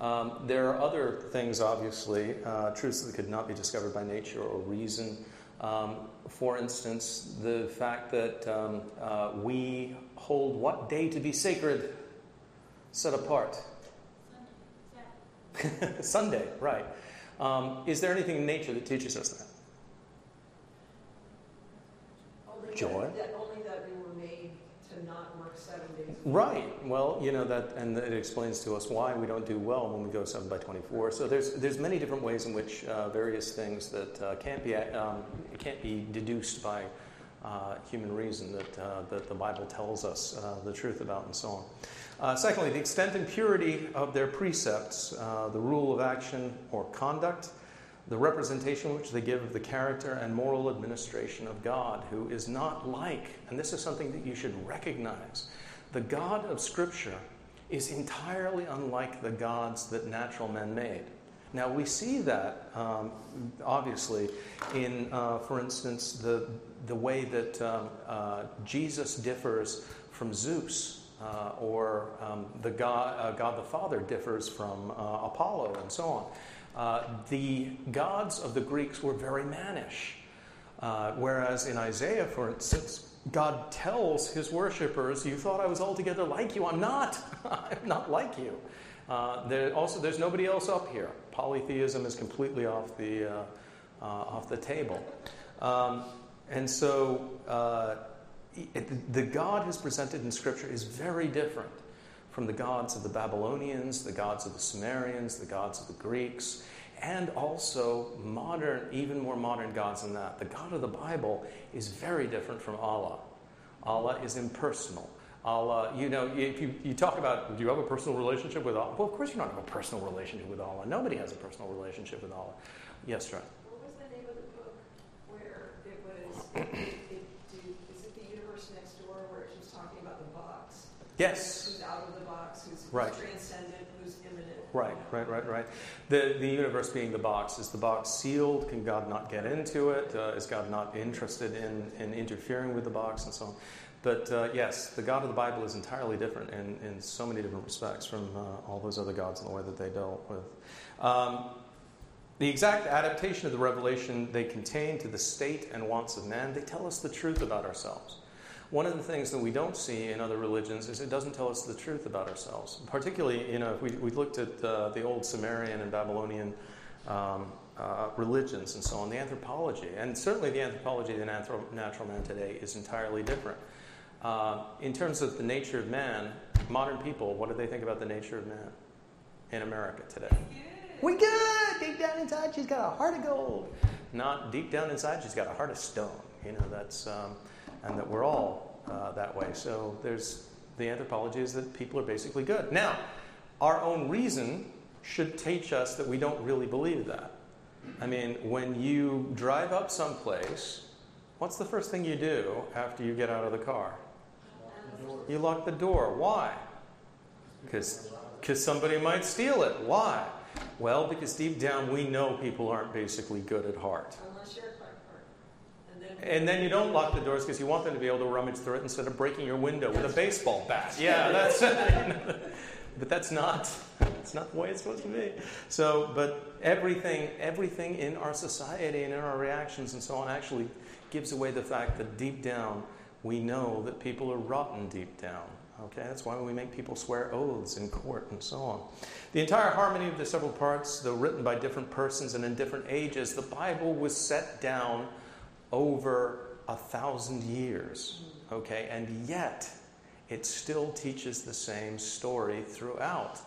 S1: Um, there are other things, obviously, uh, truths that could not be discovered by nature or reason. Um, for instance, the fact that um, uh, we hold what day to be sacred, set apart? Sunday, right. Um, is there anything in nature that teaches us that?
S2: Only
S1: Joy?
S2: That, only that we were made to not work seven days.
S1: Right. Well, you know that, and it explains to us why we don't do well when we go seven by twenty-four. So there's there's many different ways in which uh, various things that uh, can't be um, can't be deduced by uh, human reason that uh, that the Bible tells us uh, the truth about, and so on. Uh, secondly, the extent and purity of their precepts, the rule of action or conduct, the representation which they give of the character and moral administration of God, who is not like, and this is something that you should recognize the God of Scripture is entirely unlike the gods that natural men made. Now, we see that um, obviously in, uh, for instance, the, the way that um, uh, Jesus differs from Zeus, uh, or um, the God, uh, God the Father differs from uh, Apollo, and so on. Uh, the gods of the Greeks were very mannish, whereas in Isaiah, for instance, God tells his worshippers, You thought I was altogether like you. I'm not. I'm not like you. Uh, there, also, there's nobody else up here. Polytheism is completely off the, uh, uh, off the table. Um, and so, uh, the God who's presented in Scripture is very different from the gods of the Babylonians, the gods of the Sumerians, the gods of the Greeks and also modern, even more modern gods than that. The God of the Bible is very different from Allah. Allah is impersonal. Allah, you know, if you, you talk about, do you have a personal relationship with Allah? Well, of course you don't have a personal relationship with Allah. Nobody has a personal relationship with Allah. Yes,
S2: John. What was the name of the book where it was, it, it, is it the universe next door where she's talking about the box?
S1: Yes.
S2: Who's out of the box, who's, who's
S1: right.
S2: transcendent, who's immanent.
S1: Right, right, right, right. The, the universe being the box. Is the box sealed? Can God not get into it? Uh, is God not interested in, in interfering with the box and so on? But uh, yes, the God of the Bible is entirely different in, in so many different respects from uh, all those other gods and the way that they dealt with. Um, the exact adaptation of the revelation they contain to the state and wants of man, they tell us the truth about ourselves. One of the things that we don't see in other religions is it doesn't tell us the truth about ourselves. Particularly, you know, if we, we looked at uh, the old Sumerian and Babylonian um, uh, religions and so on, the anthropology, and certainly the anthropology of the natural man today is entirely different. Uh, in terms of the nature of man, modern people, what do they think about the nature of man in America today? We good. Deep down inside, she's got a heart of gold. Not deep down inside, she's got a heart of stone. You know, that's um, and that we're all uh, that way. So there's the anthropology is that people are basically good. Now, our own reason should teach us that we don't really believe that. I mean, when you drive up someplace, what's the first thing you do after you get out of the car? You lock the door. Why? Because somebody might steal it. Why? Well, because deep down we know people aren't basically good at heart. And then you don't lock the doors because you want them to be able to rummage through it instead of breaking your window with a baseball bat. Yeah, that's. but that's not. It's not the way it's supposed to be. So, but everything, everything in our society and in our reactions and so on actually gives away the fact that deep down we know that people are rotten deep down. Okay, that's why we make people swear oaths in court and so on. The entire harmony of the several parts, though written by different persons and in different ages, the Bible was set down over a thousand years, okay? And yet, it still teaches the same story throughout.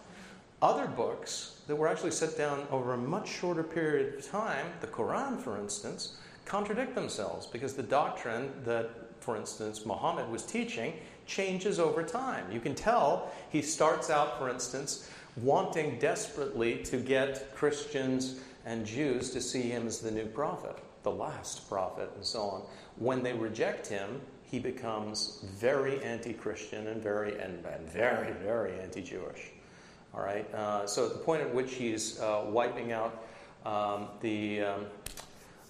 S1: Other books that were actually set down over a much shorter period of time, the Quran, for instance, contradict themselves because the doctrine that, for instance, Muhammad was teaching changes over time. You can tell he starts out, for instance, wanting desperately to get Christians and Jews to see him as the new prophet, the last prophet, and so on. When they reject him, he becomes very anti-Christian and very and, and very very anti-Jewish. All right. Uh, so at the point at which he's uh, wiping out um, the um,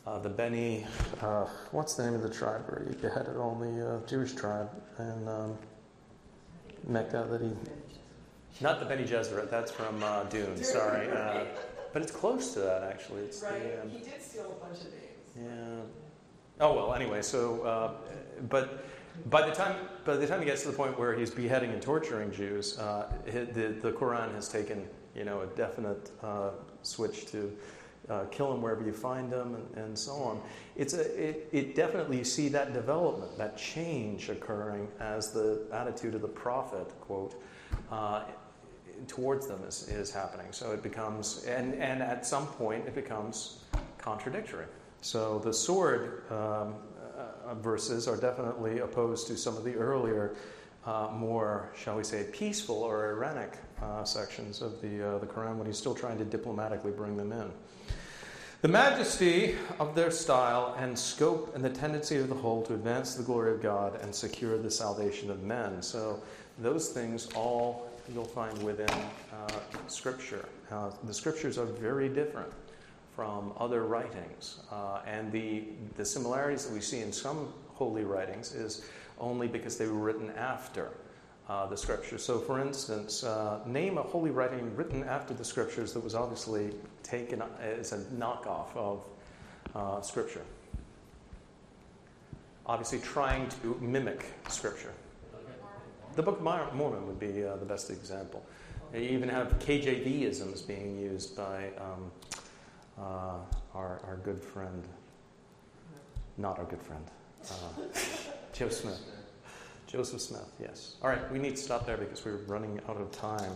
S1: uh, the Beni, uh, what's the name of the tribe where he beheaded all the uh, Jewish tribe in um, Mecca that he. Not the Bene Gesserit, that's from uh, Dune, sorry. Uh, but it's close to that, actually. It's
S2: right.
S1: The,
S2: um, he did steal a bunch of.
S1: Yeah. Oh, well, anyway, so, uh, but by the time by the time he gets to the point where he's beheading and torturing Jews, uh, the the Quran has taken you know a definite uh, switch to uh, kill them wherever you find them, and, and so on. It's a, it, it definitely you see that development, that change occurring as the attitude of the prophet, quote, uh, towards them is, is happening. So it becomes, and, and at some point, it becomes contradictory. So the sword um, uh, verses are definitely opposed to some of the earlier, uh, more, shall we say, peaceful or irenic uh, sections of the, uh, the Quran when he's still trying to diplomatically bring them in. The majesty of their style and scope and the tendency of the whole to advance the glory of God and secure the salvation of men. So, those things all you'll find within uh, Scripture. The Scriptures are very different from other writings, uh, and the, the similarities that we see in some holy writings is only because they were written after uh, the scriptures. So, for instance, uh, name a holy writing written after the scriptures that was obviously taken as a knockoff of uh, scripture. Obviously, trying to mimic scripture. The Book of Mormon would be uh, the best example. You even have KJV isms being used by um, uh, our, our good friend, not our good friend, uh, Joe Smith. Joseph Smith, yes. All right, we need to stop there because we're running out of time.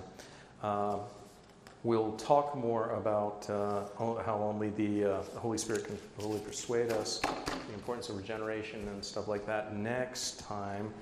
S1: Uh, we'll talk more about uh, how only the, uh, the, Holy Spirit can fully persuade us, the importance of regeneration and stuff like that next time